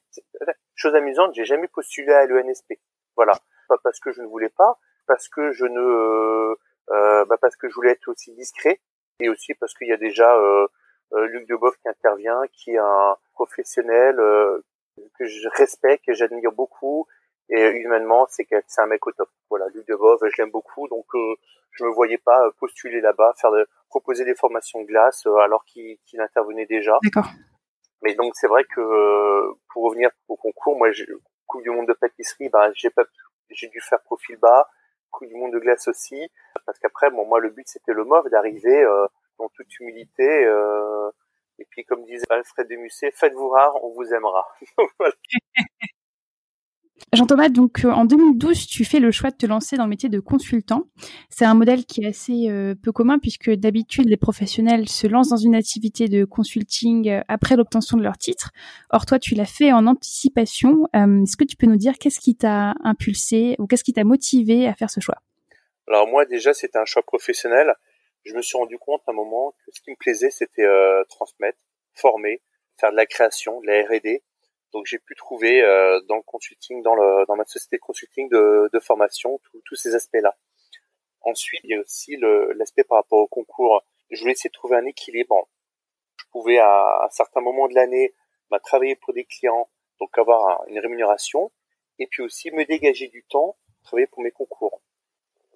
chose amusante, j'ai jamais postulé à l'ENSP. Voilà, pas parce que je ne voulais pas, parce que je ne, euh, euh bah parce que je voulais être aussi discret, et aussi parce qu'il y a déjà euh, euh Luc Deboeuf qui intervient, qui est un professionnel que je respecte, que j'admire beaucoup, et humainement, c'est c'est un mec au top. Voilà, Luc Deboeuf, je l'aime beaucoup, donc je me voyais pas postuler là-bas, faire de, proposer des formations de glace euh, alors qu'il intervenait déjà. D'accord. Mais donc c'est vrai que euh, pour revenir au concours, moi, Coupe du monde de pâtisserie, bah j'ai pas, j'ai dû faire profil bas. Coupe du monde de glace aussi, parce qu'après, bon, moi le but c'était le MOV d'arriver euh, dans toute humilité. et puis comme disait Alfred de Musset, faites-vous rare, on vous aimera. Jean-Thomas, donc euh, en 2012, tu fais le choix de te lancer dans le métier de consultant. C'est un modèle qui est assez euh, peu commun puisque d'habitude les professionnels se lancent dans une activité de consulting euh, après l'obtention de leur titre. Or toi, tu l'as fait en anticipation. Est-ce que tu peux nous dire qu'est-ce qui t'a impulsé ou qu'est-ce qui t'a motivé à faire ce choix? Alors moi déjà, c'était un choix professionnel. Je me suis rendu compte à un moment que ce qui me plaisait, c'était transmettre, former, faire de la création, de la R&D donc j'ai pu trouver euh, dans le consulting, dans, le, dans ma société de consulting de, de formation, tous ces aspects-là. Ensuite, il y a aussi l'aspect par rapport au concours. Je voulais essayer de trouver un équilibre. Je pouvais à, certains moments de l'année bah, travailler pour des clients, donc avoir une rémunération, et puis aussi me dégager du temps, travailler pour mes concours.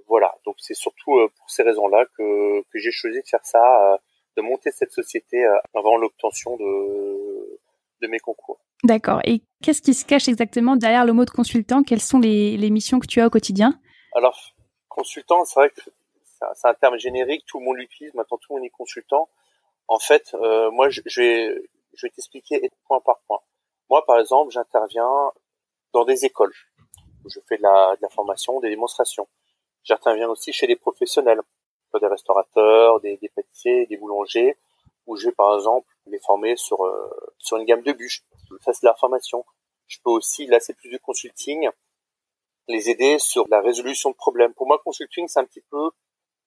Voilà, donc c'est surtout euh, pour ces raisons-là que, que j'ai choisi de faire ça, euh, de monter cette société avant l'obtention de, de mes concours. D'accord. Et qu'est-ce qui se cache exactement derrière le mot de consultant? Quelles sont les, les missions que tu as au quotidien? Alors, consultant, c'est vrai que c'est un terme générique, tout le monde l'utilise, maintenant tout le monde est consultant. En fait, euh, moi, je, vais, t'expliquer point par point. Moi, par exemple, j'interviens dans des écoles. Où je fais de la, formation, des démonstrations. J'interviens aussi chez des professionnels, des restaurateurs, des pâtissiers, des boulangers, où je vais par exemple les former sur euh, sur une gamme de bûches. Ça c'est la formation. Je peux aussi, là c'est plus du consulting, les aider sur la résolution de problèmes. Pour moi, consulting c'est un petit peu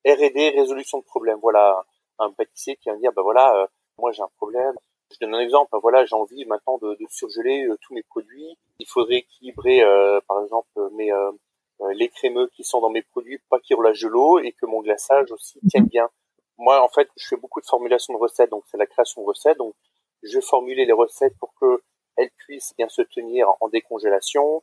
R&D, résolution de problèmes. Voilà, un pâtissier qui va me dire, bah voilà, euh, moi j'ai un problème. Je donne un exemple. Bah voilà, j'ai envie maintenant de, de surgeler euh, tous mes produits. Il faudrait équilibrer, par exemple, mes les crémeux qui sont dans mes produits, pas qu'ils relâchent de l'eau et que mon glaçage aussi tienne bien moi, en fait, je fais beaucoup de formulation de recettes, donc c'est la création de recettes. Donc, je vais formuler les recettes pour que elles puissent bien se tenir en décongélation.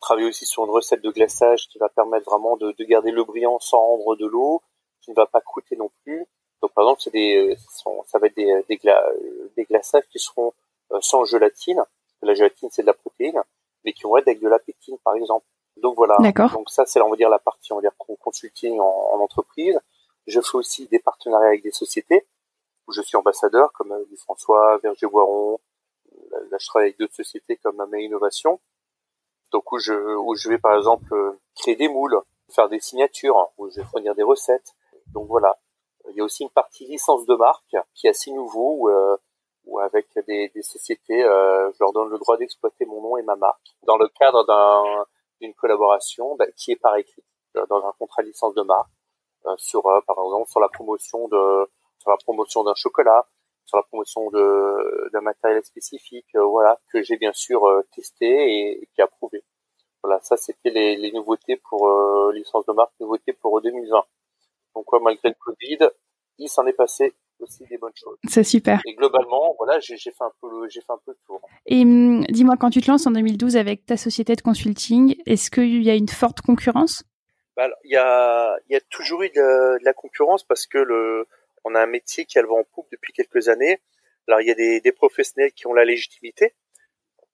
Travailler aussi sur une recette de glaçage qui va permettre vraiment de, de garder le brillant sans rendre de l'eau, qui ne va pas croûter non plus. Donc, par exemple, c'est des, ça va être des, des, des glaçages qui seront euh, sans gélatine. La gélatine, c'est de la protéine, mais qui vont être avec de la pétine, par exemple. Donc voilà. Donc ça, c'est on va dire la partie, on va dire consulting en, en entreprise. Je fais aussi des partenariats avec des sociétés où je suis ambassadeur, comme du François, Verger-Boiron. Là, je travaille avec d'autres sociétés comme Ama Innovation. Donc où je, où je vais par exemple créer des moules, faire des signatures, où je vais fournir des recettes. Donc voilà. Il y a aussi une partie licence de marque qui est assez nouveau, où, euh, avec des, des sociétés, euh, je leur donne le droit d'exploiter mon nom et ma marque dans le cadre d'une collaboration bah, qui est par écrit, dans un contrat licence de marque. Euh, sur euh, par exemple sur la promotion de sur la promotion d'un chocolat, sur la promotion de d'un matériel spécifique, euh, voilà que j'ai bien sûr testé et, qui a approuvé. Voilà, ça c'était les, les, nouveautés pour licence de marque, nouveautés pour 2020. Donc malgré le Covid, il s'en est passé aussi des bonnes choses. C'est super. Et globalement, voilà, j'ai fait un peu j'ai fait un peu le tour. Et hum, dis-moi, quand tu te lances en 2012 avec ta société de consulting, est-ce qu'il y a une forte concurrence? Bah, il y a, y a toujours eu de, la concurrence parce que le, on a un métier qui a le vent en poupe depuis quelques années. Alors il y a des, des professionnels qui ont la légitimité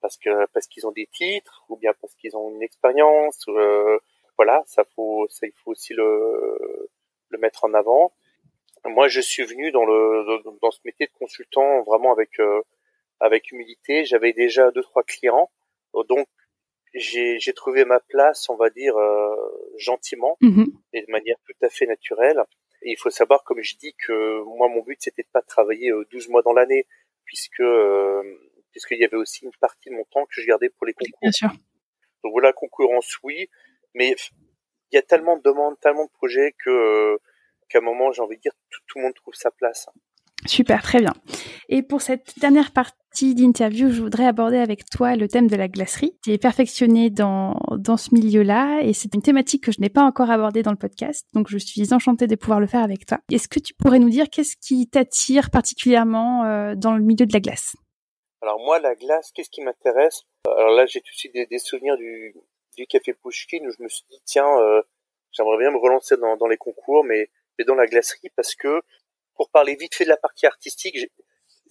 parce que parce qu'ils ont des titres ou bien parce qu'ils ont une expérience. Euh, voilà, ça faut, ça il faut aussi le, le mettre en avant. Moi, je suis venu dans le dans ce métier de consultant vraiment avec euh, avec humilité. J'avais déjà deux trois clients, donc j'ai trouvé ma place, on va dire, euh, gentiment mhm. et de manière tout à fait naturelle. Et il faut savoir, comme je dis, que moi, mon but, c'était de pas travailler 12 euh, mois dans l'année. puisque puisqu'il y avait aussi une partie de mon temps que je gardais pour les concours. Bien sûr. Donc voilà, concurrence, oui, mais il y a tellement de demandes, tellement de projets que qu'à un moment, j'ai envie de dire, tout, tout, le monde trouve sa place. Super, très bien. Et pour cette dernière partie d'interview, je voudrais aborder avec toi le thème de la glacerie. Tu es perfectionné dans, dans ce milieu-là et c'est une thématique que je n'ai pas encore abordée dans le podcast, donc je suis enchantée de pouvoir le faire avec toi. Est-ce que tu pourrais nous dire qu'est-ce qui t'attire particulièrement euh, dans le milieu de la glace? Alors moi, la glace, qu'est-ce qui m'intéresse? Alors là, j'ai tout de suite des, souvenirs du, café Pushkin où je me suis dit, tiens, euh, j'aimerais bien me relancer dans, les concours, mais dans la glacerie parce que pour parler vite fait de la partie artistique,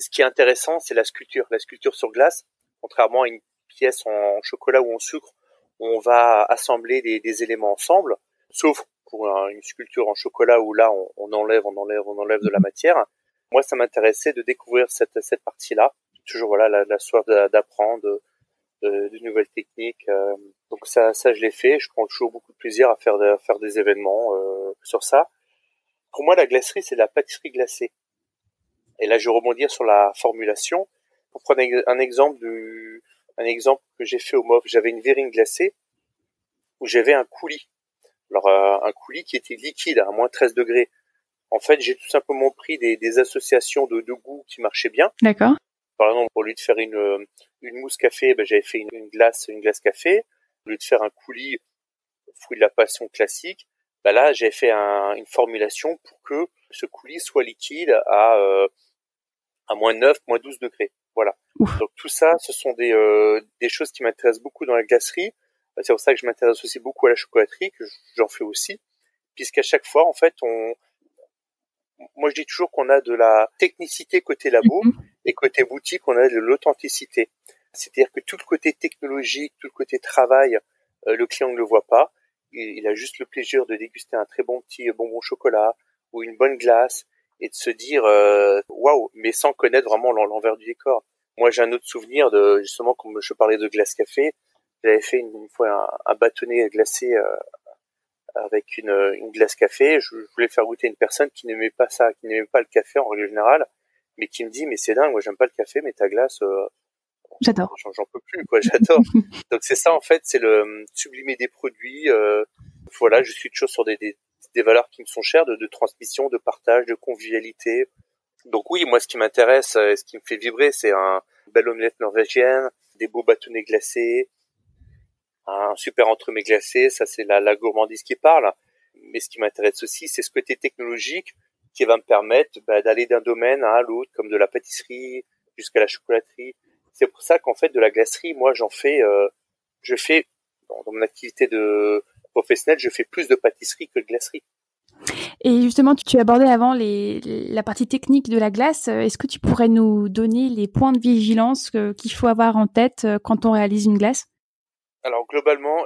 ce qui est intéressant, c'est la sculpture, la sculpture sur glace, contrairement à une pièce en chocolat ou en sucre, on va assembler des, éléments ensemble, sauf pour une sculpture en chocolat où là, on, enlève, on enlève, on enlève de la matière. Moi, ça m'intéressait de découvrir cette, cette partie-là. Toujours, voilà, la, soif d'apprendre, de, nouvelles techniques. Euh. donc ça, ça, je l'ai fait. Je prends toujours beaucoup de plaisir à faire, faire des événements euh, sur ça. Pour moi, la glacerie, c'est la pâtisserie glacée. Et là, je vais rebondir sur la formulation. Pour prendre un exemple du, un exemple que j'ai fait au MOF, j'avais une verrine glacée où j'avais un coulis. Alors, euh, un coulis qui était liquide à moins 13 degrés. En fait, j'ai tout simplement pris des, des associations de, de goût qui marchaient bien. D'accord. Par exemple, au lieu de faire une, une mousse café, ben, j'avais fait une, une, glace, une glace café. Au lieu de faire un coulis fruit de la passion classique, bah là j'ai fait un, une formulation pour que ce coulis soit liquide à euh, à moins 9, moins 12 degrés. Voilà. Donc tout ça, ce sont des, euh, des choses qui m'intéressent beaucoup dans la glacerie. C'est pour ça que je m'intéresse aussi beaucoup à la chocolaterie, que j'en fais aussi, puisqu'à chaque fois, en fait, on, moi je dis toujours qu'on a de la technicité côté labo mm-hmm. et côté boutique, on a de l'authenticité. C'est-à-dire que tout le côté technologique, tout le côté travail, euh, le client ne le voit pas il a juste le plaisir de déguster un très bon petit bonbon chocolat ou une bonne glace et de se dire euh, waouh, mais sans connaître vraiment l'envers du décor. Moi, j'ai un autre souvenir de justement comme je parlais de glace café, j'avais fait une, fois un, bâtonnet glacé euh, avec une, glace café. Je, voulais faire goûter une personne qui n'aimait pas ça, qui n'aimait pas le café en règle générale, mais qui me dit mais c'est dingue, moi j'aime pas le café, mais ta glace, euh, J'adore. J'en peux plus, quoi. J'adore. Donc c'est ça en fait, c'est le sublimer des produits. Euh, voilà, je suis toujours sur des, des, des, valeurs qui me sont chères, de, de, transmission, de partage, de convivialité. Donc oui, moi ce qui m'intéresse, euh, ce qui me fait vibrer, c'est un belle omelette norvégienne, des beaux bâtonnets glacés, un super entremets glacé. Ça c'est la, la gourmandise qui parle. Mais ce qui m'intéresse aussi, c'est ce côté technologique qui va me permettre bah, d'aller d'un domaine à l'autre, comme de la pâtisserie jusqu'à la chocolaterie c'est pour ça qu'en fait de la glacerie, moi j'en fais, euh, je fais dans, mon activité de professionnelle, je fais plus de pâtisserie que de glacerie. Et justement, tu, tu abordais avant les, la partie technique de la glace. Est-ce que tu pourrais nous donner les points de vigilance qu'il faut avoir en tête euh, quand on réalise une glace? Alors globalement,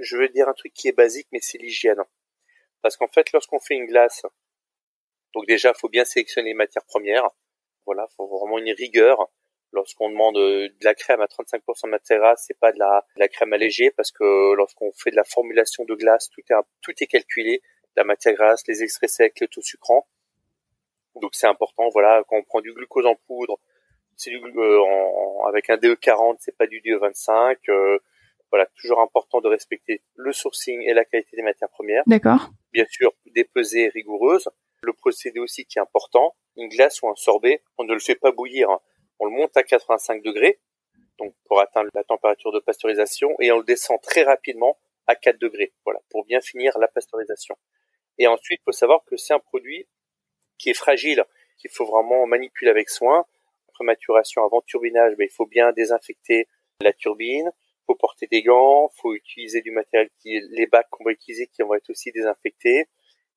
je veux dire un truc qui est basique, mais c'est l'hygiène. Parce qu'en fait, lorsqu'on fait une glace, donc déjà, il faut bien sélectionner les matières premières. Voilà, faut vraiment une rigueur lorsqu'on demande euh, de la crème à 35% de matière grasse, c'est pas de la, de la crème allégée parce que lorsqu'on fait de la formulation de glace, tout est, tout est calculé, la matière grasse, les extraits secs, le taux sucrant. Donc c'est important, voilà, quand on prend du glucose en poudre, c'est du euh, en, avec un DE40, c'est pas du DE25. Euh, voilà, toujours important de respecter le sourcing et la qualité des matières premières. D'accord. Bien sûr, des pesées rigoureuses. Le procédé aussi qui est important, une glace ou un sorbet, on ne le fait pas bouillir. On le monte à 85 degrés, donc pour atteindre la température de pasteurisation, et on le descend très rapidement à 4 degrés, voilà, pour bien finir la pasteurisation. Et ensuite, il faut savoir que c'est un produit qui est fragile, qu'il faut vraiment manipuler avec soin. Après maturation, avant turbinage, ben, il faut bien désinfecter la turbine, faut porter des gants, faut utiliser du matériel qui, les bacs qu'on va utiliser qui vont être aussi désinfectés.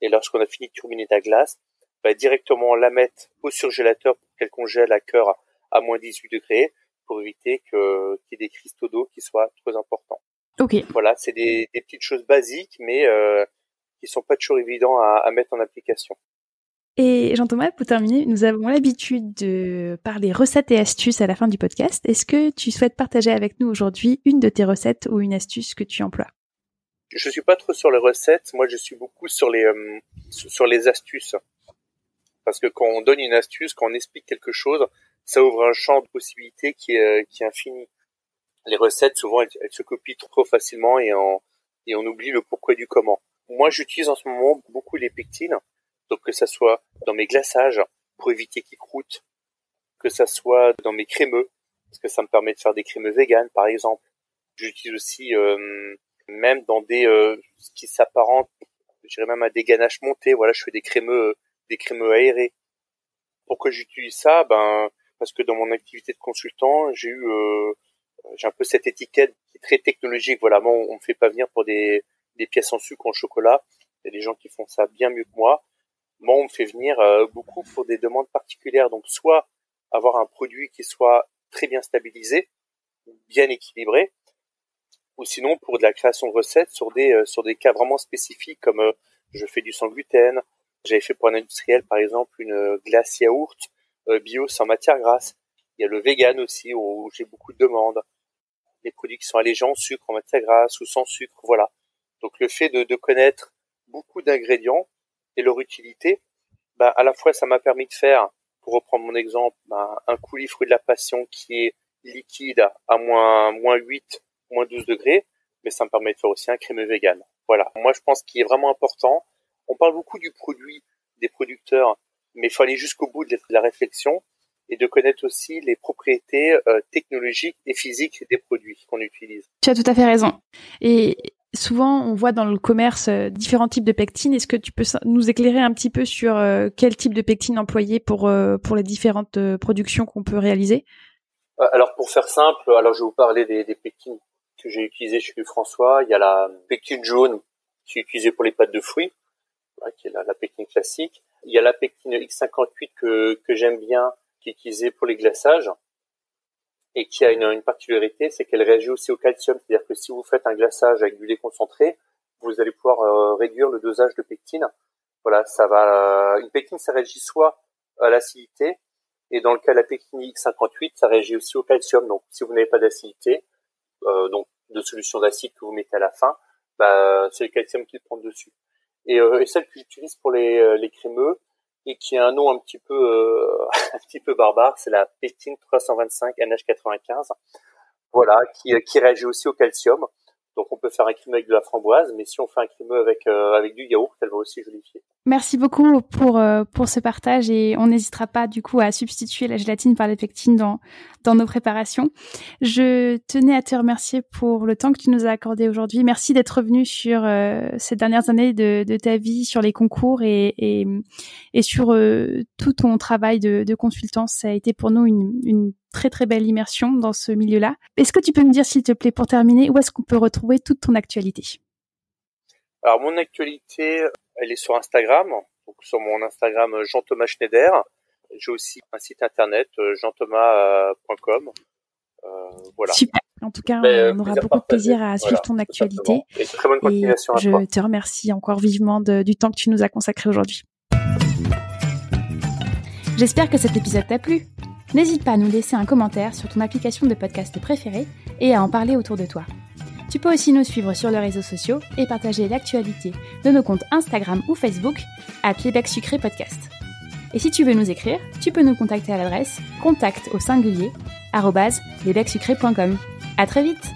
Et lorsqu'on a fini de turbiner la glace, ben, directement la mettre au surgélateur pour qu'elle congèle à cœur à moins 18 degrés pour éviter que qu'il y ait des cristaux d'eau qui soient trop importants. Ok. Voilà, c'est des, des, petites choses basiques, mais euh, qui sont pas toujours évidents à, à mettre en application. Et Jean-Thomas, pour terminer, nous avons l'habitude de parler recettes et astuces à la fin du podcast. Est-ce que tu souhaites partager avec nous aujourd'hui une de tes recettes ou une astuce que tu emploies? Je suis pas trop sur les recettes. Moi, je suis beaucoup sur les euh, sur les astuces. Parce que quand on donne une astuce, quand on explique quelque chose, ça ouvre un champ de possibilités qui est, qui est infini. Les recettes, souvent, elles, se copient trop facilement et, en, et on oublie le pourquoi du comment. Moi, j'utilise en ce moment beaucoup les pectines, donc que ça soit dans mes glaçages pour éviter qu'ils croûtent, que ça soit dans mes crémeux, parce que ça me permet de faire des crémeux véganes, par exemple. J'utilise aussi euh, même dans des euh, ce qui s'apparente, je dirais même à des ganaches montées. Voilà, je fais des crémeux, des crémeux aérés. Pourquoi j'utilise ça Ben parce que dans mon activité de consultant, j'ai eu euh, j'ai un peu cette étiquette qui est très technologique. Voilà, moi, on me fait pas venir pour des, des pièces en sucre en chocolat. Il y a des gens qui font ça bien mieux que moi. Moi, on me fait venir beaucoup pour des demandes particulières. Donc, soit avoir un produit qui soit très bien stabilisé, bien équilibré, ou sinon pour de la création de recettes sur des euh, sur des cas vraiment spécifiques comme euh, je fais du sans gluten, j'avais fait pour un industriel par exemple une euh, glace yaourt bio sans matière grasse. Il y a le vegan aussi où j'ai beaucoup de demandes. Les produits qui sont allégés en sucre, en matière grasse ou sans sucre, voilà. Donc le fait de, de connaître beaucoup d'ingrédients et leur utilité, bah, à la fois ça m'a permis de faire pour reprendre mon exemple, ben, un coulis fruit de la passion qui est liquide à moins, moins 8, moins 12 degrés, mais ça me permet de faire aussi un crémeux vegan. Voilà. Moi, je pense qu'il est vraiment important. On parle beaucoup du produit, des producteurs, mais il faut aller jusqu'au bout de la réflexion et de connaître aussi les propriétés euh, technologiques et physiques des produits qu'on utilise. Tu as tout à fait raison. Et souvent, on voit dans le commerce euh, différents types de pectines. Est-ce que tu peux nous éclairer un petit peu sur euh, quel type de pectine employer pour euh, pour les différentes productions qu'on peut réaliser? Alors, pour faire simple, alors je vais vous parler des, des pectines que j'ai utilisées chez François. Il y a la pectine jaune qui est utilisée pour les pâtes de fruits, qui est la, la, pectine classique. Il y a la pectine X58 que, j'aime bien, qui est utilisée pour les glaçages et qui a une, une particularité, c'est qu'elle réagit aussi au calcium. C'est-à-dire que si vous faites un glaçage avec du lait concentré, vous allez pouvoir euh, réduire le dosage de pectine. Voilà, ça va. Euh, une pectine, ça réagit soit à l'acidité, et dans le cas de la pectine X58, ça réagit aussi au calcium. Donc, si vous n'avez pas d'acidité, euh, donc de solution d'acide que vous mettez à la fin, bah, c'est le calcium qui prend dessus. Et, et celle que j'utilise pour les, les crémeux, et qui a un nom un petit peu euh, un petit peu barbare, c'est la pétine 325 NH95. Voilà, qui, qui réagit aussi au calcium. Faire un crémeux avec de la framboise, mais si on fait un crémeux avec euh, avec du yaourt, elle va aussi jolifier. Merci beaucoup pour euh, pour ce partage et on n'hésitera pas du coup à substituer la gélatine par les pectines dans dans nos préparations. Je tenais à te remercier pour le temps que tu nous as accordé aujourd'hui. Merci d'être venu sur euh, ces dernières années de, de ta vie, sur les concours et et, sur tout ton travail de, de consultant. Ça a été pour nous une, une très très belle immersion dans ce milieu-là. Est-ce que tu peux me dire, s'il te plaît, pour terminer, où est-ce qu'on peut retrouver toute ton actualité? Alors mon actualité, elle est sur Instagram, donc sur mon Instagram euh, Jean-Thomas Schneider. J'ai aussi un site internet euh, jeanthomas.com. Euh, voilà. Super. En tout cas, on aura beaucoup de plaisir à suivre ton actualité. Et très bonne continuation je te remercie encore vivement du temps que tu nous as consacré aujourd'hui. J'espère que cet épisode t'a plu. N'hésite pas à nous laisser un commentaire sur ton application de podcast préférée et à en parler autour de toi. Tu peux aussi nous suivre sur les réseaux sociaux et partager l'actualité de nos comptes Instagram ou Facebook à Sucré Podcast. Et si tu veux nous écrire, tu peux nous contacter à l'adresse contact au singulier À très vite